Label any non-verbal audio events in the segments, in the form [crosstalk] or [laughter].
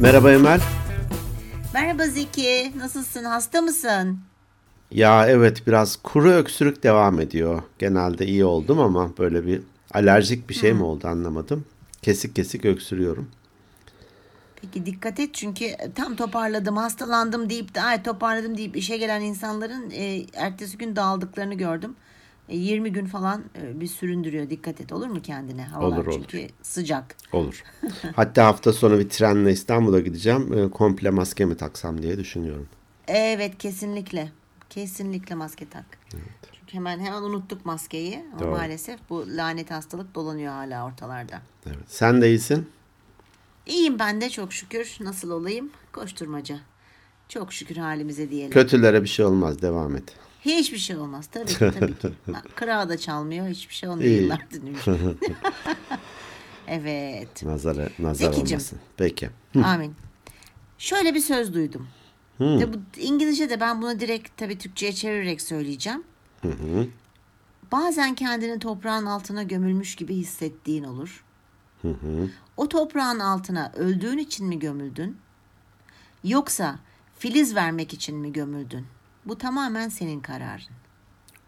Merhaba Emel. Merhaba Zeki. Nasılsın? Hasta mısın? Ya evet biraz kuru öksürük devam ediyor. Genelde iyi oldum ama böyle bir alerjik bir şey mi oldu anlamadım. Kesik kesik öksürüyorum. Peki dikkat et çünkü tam toparladım, hastalandım deyip de ay toparladım deyip işe gelen insanların e, ertesi gün dağıldıklarını gördüm. E, 20 gün falan e, bir süründürüyor. Dikkat et olur mu kendine? Havalar Olur, olur. çünkü sıcak. Olur. [laughs] Hatta hafta sonu bir trenle İstanbul'a gideceğim. Ee, Komple maske mi taksam diye düşünüyorum. Evet kesinlikle. Kesinlikle maske tak. Çünkü hemen hemen unuttuk maskeyi. Ama Doğru. maalesef bu lanet hastalık dolanıyor hala ortalarda. Evet. Sen de iyisin. İyiyim ben de çok şükür. Nasıl olayım? Koşturmaca. Çok şükür halimize diyelim. Kötülere bir şey olmaz. Devam et. Hiçbir şey olmaz. Tabii ki tabii ki. [laughs] Kırağı da çalmıyor. Hiçbir şey olmuyor. İyi. Yıllar dinlemiş. [laughs] evet. Nazara, nazar Zekicim. olmasın. Peki. Amin. Şöyle bir söz duydum. Tabii bu İngilizce de ben bunu direkt tabii Türkçe'ye çevirerek söyleyeceğim. Bazen kendini toprağın altına gömülmüş gibi hissettiğin olur. O toprağın altına öldüğün için mi gömüldün? Yoksa filiz vermek için mi gömüldün? Bu tamamen senin kararın.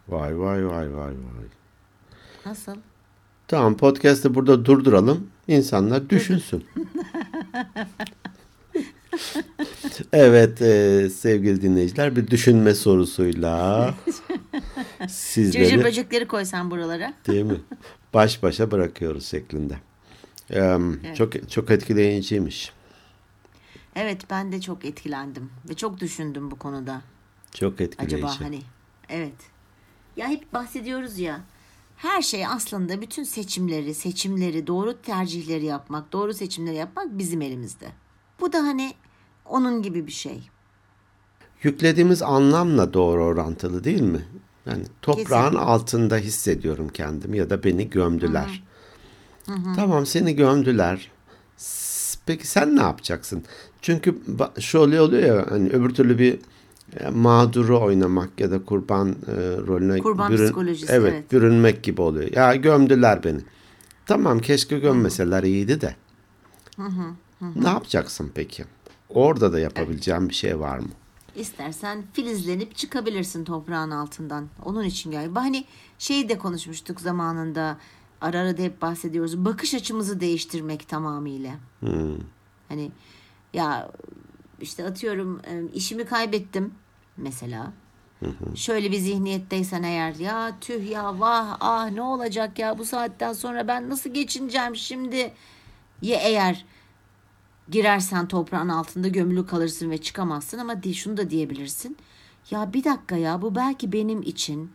Vay vay vay vay vay. Nasıl? Tamam podcast'ı burada durduralım. İnsanlar düşünsün. [laughs] evet e, sevgili dinleyiciler bir düşünme sorusuyla Cırcır sizleri böcekleri koysan buralara. değil mi? Baş başa bırakıyoruz şeklinde. Ee, Çok çok etkileyiciymiş. Evet ben de çok etkilendim ve çok düşündüm bu konuda. Çok etkileyici. Acaba hani evet. Ya hep bahsediyoruz ya. Her şey aslında bütün seçimleri, seçimleri, doğru tercihleri yapmak, doğru seçimleri yapmak bizim elimizde. Bu da hani onun gibi bir şey. Yüklediğimiz anlamla doğru orantılı değil mi? Yani toprağın Kesinlikle. altında hissediyorum kendimi ya da beni gömdüler. Tamam seni gömdüler. Peki sen ne yapacaksın? Çünkü şu oluyor oluyor ya hani öbür türlü bir mağduru oynamak ya da kurban e, rolüne Kurban psikolojisi, evet, evet. bürünmek gibi oluyor. Ya gömdüler beni. Tamam keşke gömmeseler iyiydi de. Ne yapacaksın peki? Orada da yapabileceğim bir şey var mı? İstersen filizlenip çıkabilirsin toprağın altından. Onun için galiba. Hani şey de konuşmuştuk zamanında. Ara ara da hep bahsediyoruz. Bakış açımızı değiştirmek tamamıyla. Hani ya işte atıyorum e, işimi kaybettim mesela. Şöyle bir zihniyetteysen eğer ya tüh ya vah ah ne olacak ya bu saatten sonra ben nasıl geçineceğim şimdi ye eğer girersen toprağın altında gömülü kalırsın ve çıkamazsın ama di- şunu da diyebilirsin. Ya bir dakika ya bu belki benim için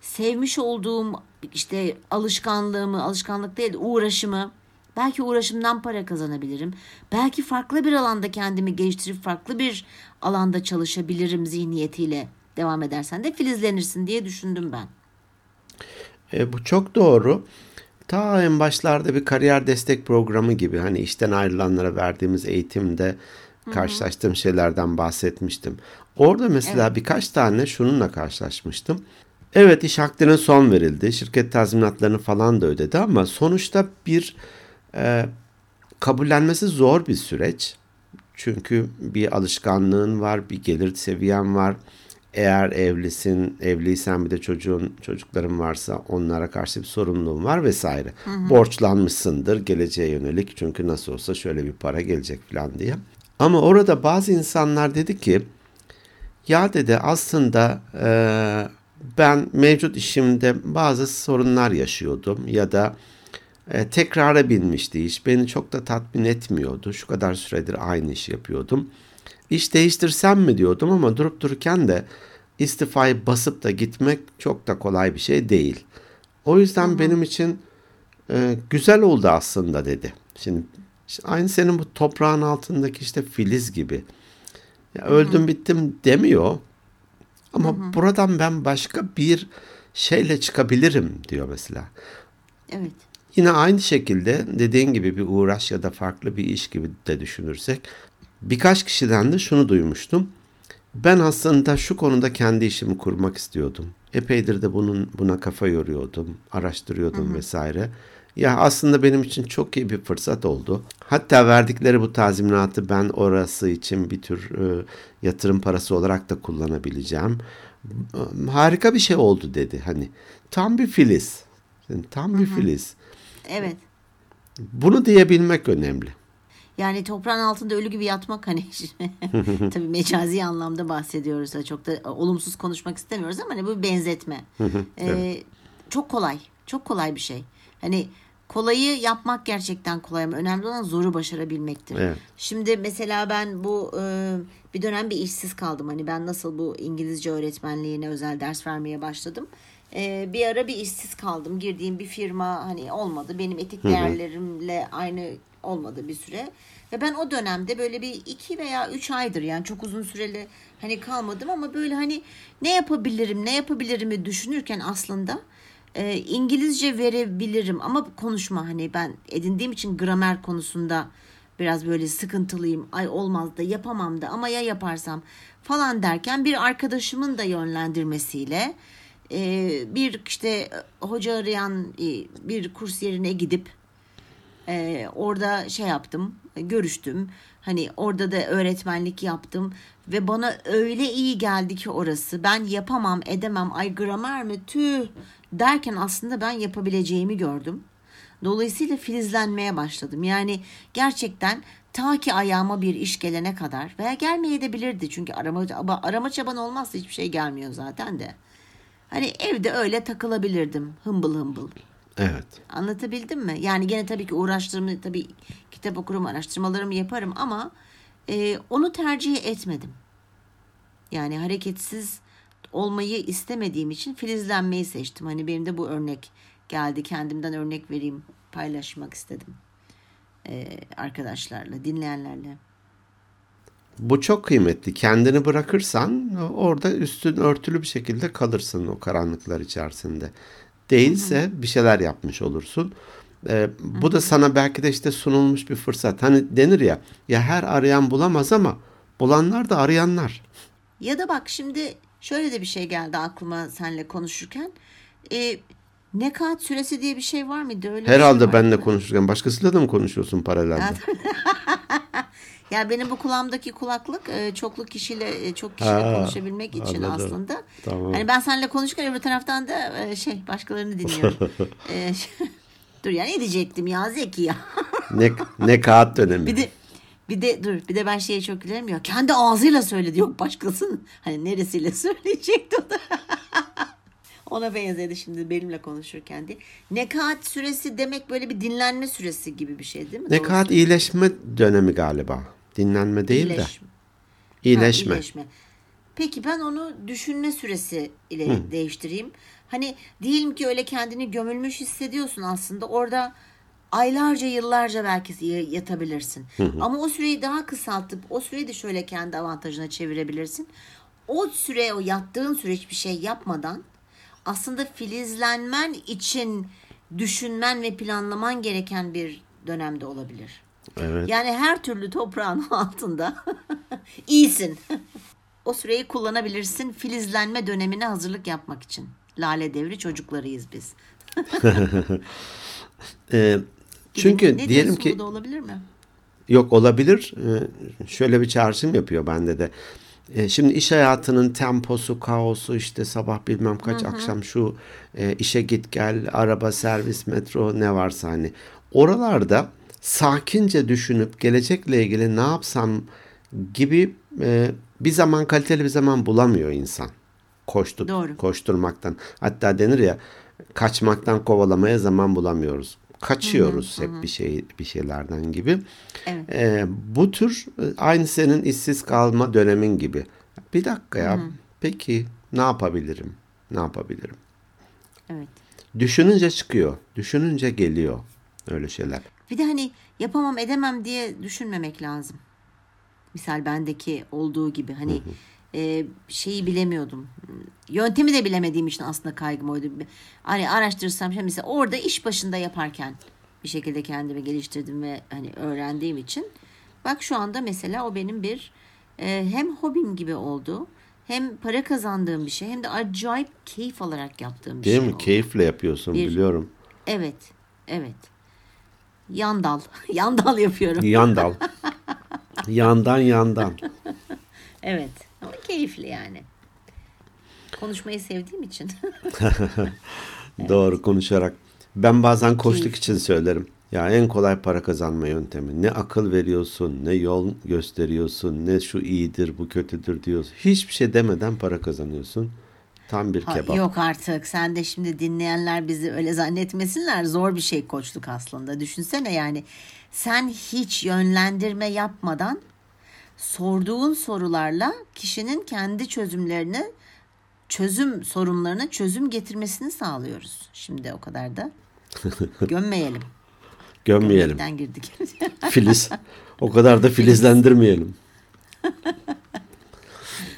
sevmiş olduğum işte alışkanlığımı, alışkanlık değil uğraşımı belki uğraşımdan para kazanabilirim. Belki farklı bir alanda kendimi geliştirip farklı bir alanda çalışabilirim zihniyetiyle devam edersen de filizlenirsin diye düşündüm ben. E, bu çok doğru. Ta en başlarda bir kariyer destek programı gibi hani işten ayrılanlara verdiğimiz eğitimde karşılaştığım şeylerden bahsetmiştim. Orada mesela birkaç tane şununla karşılaşmıştım. Evet iş hakkının son verildi. Şirket tazminatlarını falan da ödedi ama sonuçta bir e, kabullenmesi zor bir süreç. Çünkü bir alışkanlığın var, bir gelir seviyen var. Eğer evlisin, evliysen bir de çocuğun, çocukların varsa onlara karşı bir sorumluluğun var vesaire. Borçlanmışsındır geleceğe yönelik çünkü nasıl olsa şöyle bir para gelecek falan diye. Ama orada bazı insanlar dedi ki ya dedi aslında eee, ben mevcut işimde bazı sorunlar yaşıyordum ya da e, tekrara binmişti iş. Beni çok da tatmin etmiyordu. Şu kadar süredir aynı işi yapıyordum. İş değiştirsem mi diyordum ama durup dururken de istifayı basıp da gitmek çok da kolay bir şey değil. O yüzden benim için e, güzel oldu aslında dedi. Şimdi işte aynı senin bu toprağın altındaki işte filiz gibi. Ya öldüm bittim demiyor. Ama buradan ben başka bir şeyle çıkabilirim diyor mesela. Evet. Yine aynı şekilde dediğin gibi bir uğraş ya da farklı bir iş gibi de düşünürsek birkaç kişiden de şunu duymuştum. Ben aslında şu konuda kendi işimi kurmak istiyordum. Epeydir de bunun buna kafa yoruyordum, araştırıyordum vesaire. Ya aslında benim için çok iyi bir fırsat oldu. Hatta verdikleri bu tazminatı ben orası için bir tür e, yatırım parası olarak da kullanabileceğim. E, harika bir şey oldu dedi. Hani tam bir filiz. Yani tam bir filiz. Evet. Bunu diyebilmek önemli. Yani toprağın altında ölü gibi yatmak hani [laughs] tabii mecazi anlamda bahsediyoruz. Çok da olumsuz konuşmak istemiyoruz ama hani bu benzetme. Ee, çok kolay. Çok kolay bir şey. Hani kolayı yapmak gerçekten kolay ama önemli olan zoru başarabilmektir. Evet. Şimdi mesela ben bu e, bir dönem bir işsiz kaldım. Hani ben nasıl bu İngilizce öğretmenliğine özel ders vermeye başladım. E, bir ara bir işsiz kaldım. Girdiğim bir firma hani olmadı. Benim etik değerlerimle aynı olmadı bir süre. Ve ben o dönemde böyle bir iki veya üç aydır yani çok uzun süreli hani kalmadım ama böyle hani ne yapabilirim ne yapabilirimi düşünürken aslında e, İngilizce verebilirim ama konuşma hani ben edindiğim için gramer konusunda biraz böyle sıkıntılıyım. Ay olmaz da yapamam da ama ya yaparsam falan derken bir arkadaşımın da yönlendirmesiyle bir işte hoca arayan e, bir kurs yerine gidip e, orada şey yaptım, görüştüm. Hani orada da öğretmenlik yaptım ve bana öyle iyi geldi ki orası. Ben yapamam, edemem. Ay gramer mi? Tüh derken aslında ben yapabileceğimi gördüm. Dolayısıyla filizlenmeye başladım. Yani gerçekten ta ki ayağıma bir iş gelene kadar veya gelmeye de bilirdi. Çünkü arama, arama çaban olmazsa hiçbir şey gelmiyor zaten de. Hani evde öyle takılabilirdim hımbıl hımbıl. Evet. Anlatabildim mi? Yani gene tabii ki uğraştırımı, tabii kitap okurum, araştırmalarımı yaparım ama e, onu tercih etmedim. Yani hareketsiz olmayı istemediğim için filizlenmeyi seçtim. Hani benim de bu örnek geldi. Kendimden örnek vereyim, paylaşmak istedim. E, arkadaşlarla, dinleyenlerle. Bu çok kıymetli. Kendini bırakırsan orada üstün örtülü bir şekilde kalırsın o karanlıklar içerisinde. Değilse bir şeyler yapmış olursun. Ee, bu da sana belki de işte sunulmuş bir fırsat. Hani denir ya ya her arayan bulamaz ama bulanlar da arayanlar. Ya da bak şimdi şöyle de bir şey geldi aklıma seninle konuşurken. Ee, nekat süresi diye bir şey var mıydı? Öyle bir Herhalde şey benle konuşurken başkasıyla da mı konuşuyorsun paralelde? [laughs] Ya benim bu kulağımdaki kulaklık e, çoklu kişiyle e, çok kişiyle Ha, konuşabilmek için anladım. aslında. Tamam. Hani ben seninle konuşurken öbür taraftan da e, şey başkalarını dinliyorum. [laughs] E, [laughs] dur ya ne diyecektim ya Zeki ya. [laughs] ne, ne kağıt dönemi. bir de bir de dur bir de ben şeye çok gülerim ya kendi ağzıyla söyledi yok başkasının hani neresiyle söyleyecekti o da. Ona benzedi şimdi benimle konuşurken diye. Nekat süresi demek böyle bir dinlenme süresi gibi bir şey değil mi? Ne Doğru iyileşme dönemi galiba. Dinlenme değil de. İyileşme. İyileşme. Ha, iyileşme. Peki ben onu düşünme süresi ile değiştireyim. Hani diyelim ki öyle kendini gömülmüş hissediyorsun aslında. Orada aylarca yıllarca belki yatabilirsin. Ama o süreyi daha kısaltıp o süreyi de şöyle kendi avantajına çevirebilirsin. O süre o yattığın süre hiçbir şey yapmadan aslında filizlenmen için düşünmen ve planlaman gereken bir dönemde olabilir. Evet. Yani her türlü toprağın [laughs] altında [laughs] iyisin. o süreyi kullanabilirsin filizlenme dönemine hazırlık yapmak için. Lale devri çocuklarıyız biz. [laughs] Ee, çünkü ne diyelim ki bu da olabilir mi? Yok olabilir. Ee, Şöyle bir çağrışım yapıyor bende de. Ee, Şimdi iş hayatının temposu, kaosu işte sabah bilmem kaç akşam şu e, işe git gel, araba, servis, metro ne varsa hani. Oralarda sakince düşünüp gelecekle ilgili ne yapsam gibi e, bir zaman kaliteli bir zaman bulamıyor insan. Koştu, Doğru. koşturmaktan. Hatta denir ya kaçmaktan kovalamaya zaman bulamıyoruz. Kaçıyoruz hep bir şey bir şeylerden gibi. Evet. Ee, bu tür e, aynı senin işsiz kalma dönemin gibi. Bir dakika ya. Peki ne yapabilirim? Ne yapabilirim? Evet. Düşününce çıkıyor. Düşününce geliyor öyle şeyler. Bir de hani yapamam edemem diye düşünmemek lazım. Misal bendeki olduğu gibi hani e, şeyi bilemiyordum. Yöntemi de bilemediğim için aslında kaygım oydu. Hani araştırırsam şey mesela orada iş başında yaparken bir şekilde kendimi geliştirdim ve hani öğrendiğim için bak şu anda mesela o benim bir e, hem hobim gibi oldu. Hem para kazandığım bir şey hem de acayip keyif alarak yaptığım bir Değil şey mi? oldu. Keyifle yapıyorsun Bir- biliyorum. Evet. Evet. Yandal. [laughs] Yandal yapıyorum. Yandal. yandan yandan. [laughs] Evet. Ama keyifli yani. Konuşmayı sevdiğim için. [laughs] Doğru konuşarak. Ben bazen koçluk için söylerim. Ya en kolay para kazanma yöntemi. Ne akıl veriyorsun, ne yol gösteriyorsun, ne şu iyidir, bu kötüdür diyorsun. Hiçbir şey demeden para kazanıyorsun. Tam bir Ha, kebap. Yok artık. Sen de şimdi dinleyenler bizi öyle zannetmesinler. Zor bir şey koçluk aslında. Düşünsene yani. Sen hiç yönlendirme yapmadan sorduğun sorularla kişinin kendi çözümlerini çözüm sorunlarına çözüm getirmesini sağlıyoruz. Şimdi o kadar da [laughs] gömmeyelim. Gömmeyelim. Gömmekten girdik. Filiz. O kadar da filizlendirmeyelim. [laughs]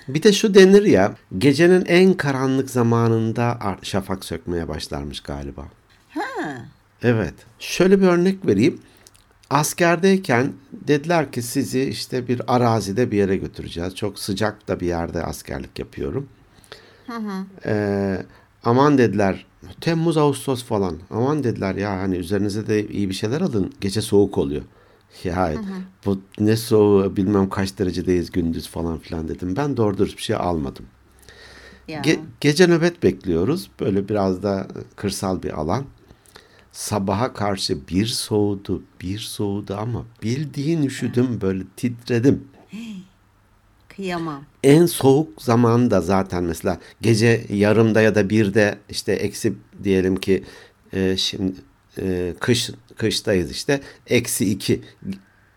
Bir de şu denir ya, gecenin en karanlık zamanında şafak sökmeye başlarmış galiba. ha. Evet. Şöyle bir örnek vereyim. Askerdeyken dediler ki sizi işte bir arazide bir yere götüreceğiz. Çok sıcak da bir yerde askerlik yapıyorum. Ee, aman dediler Temmuz Ağustos falan. Aman dediler ya hani üzerinize de iyi bir şeyler alın. Gece soğuk oluyor. Ya bu ne soğuğu bilmem kaç derecedeyiz gündüz falan filan dedim. Ben doğru dürüst bir şey almadım. Ya. Ge- gece nöbet bekliyoruz. Böyle biraz da kırsal bir alan. Sabaha karşı bir soğudu, bir soğudu ama bildiğin üşüdüm böyle titredim. [gasps] Kıyamam. En soğuk zamanda zaten mesela gece yarımda ya da birde işte eksi diyelim ki e, şimdi e, kış kıştayız işte eksi iki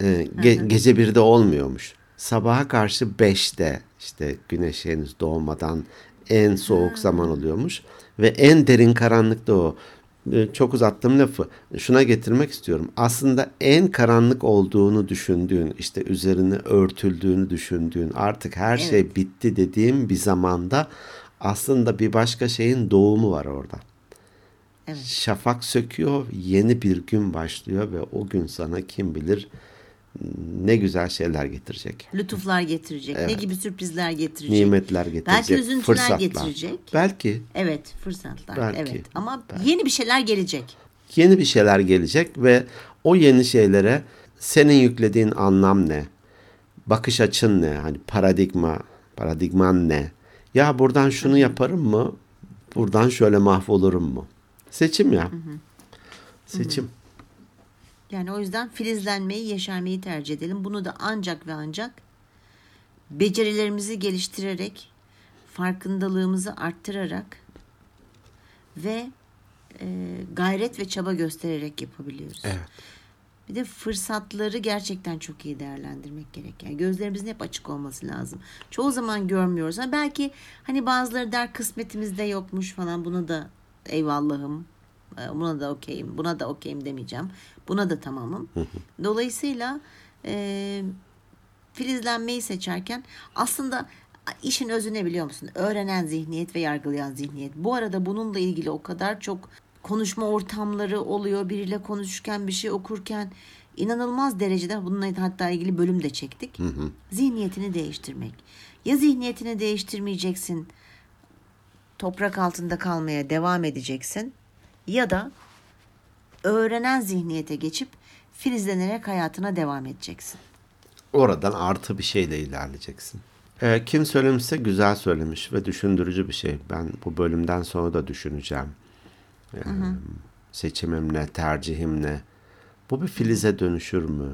e, ge- gece birde olmuyormuş. Sabaha karşı beşte işte güneş henüz doğmadan en soğuk zaman oluyormuş ve en derin karanlıkta o. E, Çok uzattım lafı. Şuna getirmek istiyorum. Aslında en karanlık olduğunu düşündüğün, işte üzerine örtüldüğünü düşündüğün, artık her şey bitti dediğim bir zamanda aslında bir başka şeyin doğumu var orada. Evet. Şafak söküyor, yeni bir gün başlıyor ve o gün sana kim bilir ne güzel şeyler getirecek. Lütuflar getirecek. Ne gibi sürprizler getirecek. Nimetler getirecek. Belki üzüntüler fırsatlar. getirecek. Belki Evet fırsatlar. Belki. Evet ama yeni bir şeyler gelecek. yeni bir şeyler gelecek ve o yeni şeylere senin yüklediğin anlam ne? Bakış açın ne? Hani paradigma, paradigman ne? Ya buradan şunu yaparım mı? Buradan şöyle mahvolurum mu? Seçim ya. Seçim. Yani o yüzden filizlenmeyi, yeşermeyi tercih edelim. Bunu da ancak ve ancak becerilerimizi geliştirerek, farkındalığımızı arttırarak ve e, gayret ve çaba göstererek yapabiliyoruz. Evet. Bir de fırsatları gerçekten çok iyi değerlendirmek gerek. Yani gözlerimizin hep açık olması lazım. Çoğu zaman görmüyoruz. Ha belki hani bazıları der kısmetimizde yokmuş falan buna da eyvallahım. e, Buna da okeyim. Buna da okeyim demeyeceğim. Buna da tamamım. Dolayısıyla e, filizlenmeyi seçerken aslında işin özü ne biliyor musun? Öğrenen zihniyet ve yargılayan zihniyet. Bu arada bununla ilgili o kadar çok konuşma ortamları oluyor. Biriyle konuşurken bir şey okurken inanılmaz derecede bununla hatta ilgili bölüm de çektik. Zihniyetini değiştirmek. Ya zihniyetini değiştirmeyeceksin. Toprak altında kalmaya devam edeceksin. Ya da öğrenen zihniyete geçip filizlenerek hayatına devam edeceksin. Oradan artı bir şeyle ilerleyeceksin. Ee, kim söylemişse güzel söylemiş ve düşündürücü bir şey. Ben bu bölümden sonra da düşüneceğim. Ee, seçimim ne, tercihim ne? Bu bir filize dönüşür mü?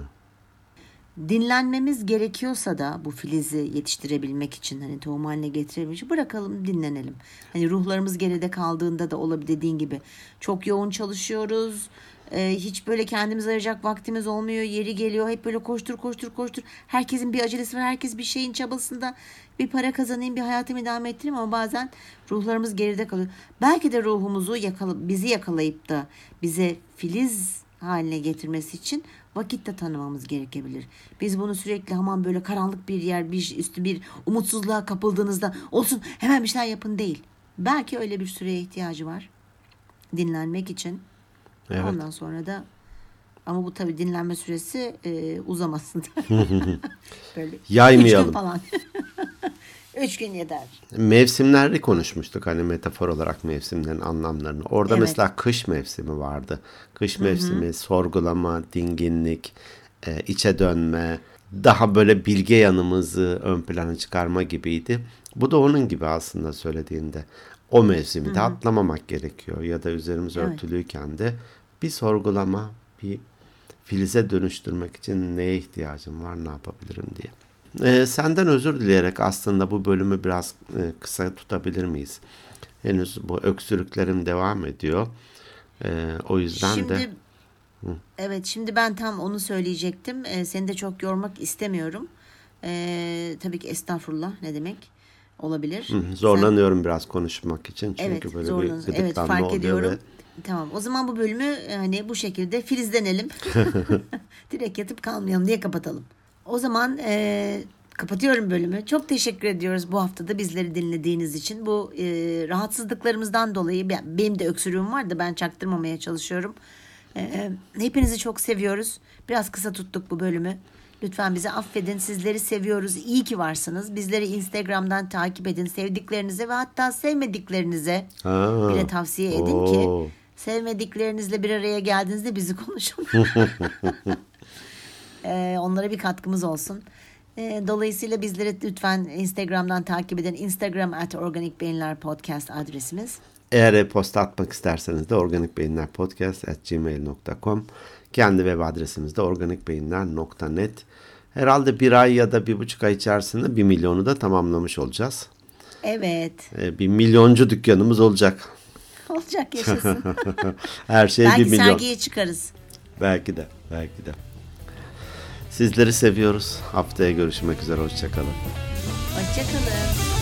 Dinlenmemiz gerekiyorsa da bu filizi yetiştirebilmek için hani tohum haline getirebilmek için bırakalım dinlenelim. Hani ruhlarımız geride kaldığında da olabilir dediğin gibi çok yoğun çalışıyoruz. Ee, hiç böyle kendimiz ayıracak vaktimiz olmuyor. Yeri geliyor hep böyle koştur koştur koştur. Herkesin bir acelesi var. Herkes bir şeyin çabasında bir para kazanayım, bir hayatımı idame ettireyim ama bazen ruhlarımız geride kalıyor. Belki de ruhumuzu yakala, bizi yakalayıp da bize filiz haline getirmesi için vakit de tanımamız gerekebilir. Biz bunu sürekli aman böyle karanlık bir yer, bir üstü bir umutsuzluğa kapıldığınızda olsun hemen bir şeyler yapın değil. Belki öyle bir süreye ihtiyacı var. Dinlenmek için. Evet. Ondan sonra da ama bu tabii dinlenme süresi e, uzamasın. böyle Yaymayalım. falan. Üç gün yeter. Mevsimleri konuşmuştuk hani metafor olarak mevsimlerin anlamlarını. Orada Evet. mesela kış mevsimi vardı. Kış mevsimi sorgulama, dinginlik, e, içe dönme, daha böyle bilge yanımızı ön plana çıkarma gibiydi. Bu da onun gibi aslında söylediğinde. O mevsimi de atlamamak gerekiyor ya da üzerimiz Evet. örtülüyken de bir sorgulama, bir filize dönüştürmek için neye ihtiyacım var, ne yapabilirim diye. Ee, senden özür dileyerek aslında bu bölümü biraz e, kısa tutabilir miyiz? Henüz bu öksürüklerim devam ediyor. Ee, o yüzden Şimdi de evet şimdi ben tam onu söyleyecektim. Ee, seni de çok yormak istemiyorum. Ee, tabii ki estağfurullah ne demek olabilir. hı, zorlanıyorum biraz konuşmak için. Çünkü Evet, böyle zorlanıyorsun. bir Evet, fark oluyor ediyorum. ve Tamam. O zaman bu bölümü e, hani bu şekilde filizlenelim. [laughs] [laughs] Direkt yatıp kalmayalım diye kapatalım. O zaman e, kapatıyorum bölümü. Çok teşekkür ediyoruz bu haftada bizleri dinlediğiniz için. Bu e, rahatsızlıklarımızdan dolayı ben- benim de öksürüğüm var da ben çaktırmamaya çalışıyorum. E, hepinizi çok seviyoruz. Biraz kısa tuttuk bu bölümü. Lütfen bizi affedin. Sizleri seviyoruz. İyi ki varsınız. Bizleri Instagram'dan takip edin. Sevdiklerinize ve hatta sevmediklerinize Ha, bile tavsiye edin oo. ki sevmediklerinizle bir araya geldiğinizde bizi konuşun. [laughs] Ee, onlara bir katkımız olsun. Ee, dolayısıyla bizleri lütfen Instagram'dan takip edin. Instagram at Organik Beyinler Podcast adresimiz. Eğer e-posta atmak isterseniz de organikbeyinlerpodcast.gmail.com Kendi web adresimiz de organikbeyinler.net Herhalde bir ay ya da bir buçuk ay içerisinde bir milyonu da tamamlamış olacağız. Evet. Ee, bir milyoncu dükkanımız olacak. Olacak yaşasın. [laughs] Her şey Belki bir milyon. sergiye çıkarız. Belki de, belki de. Sizleri seviyoruz. Haftaya görüşmek üzere. Hoşçakalın. Hoşçakalın.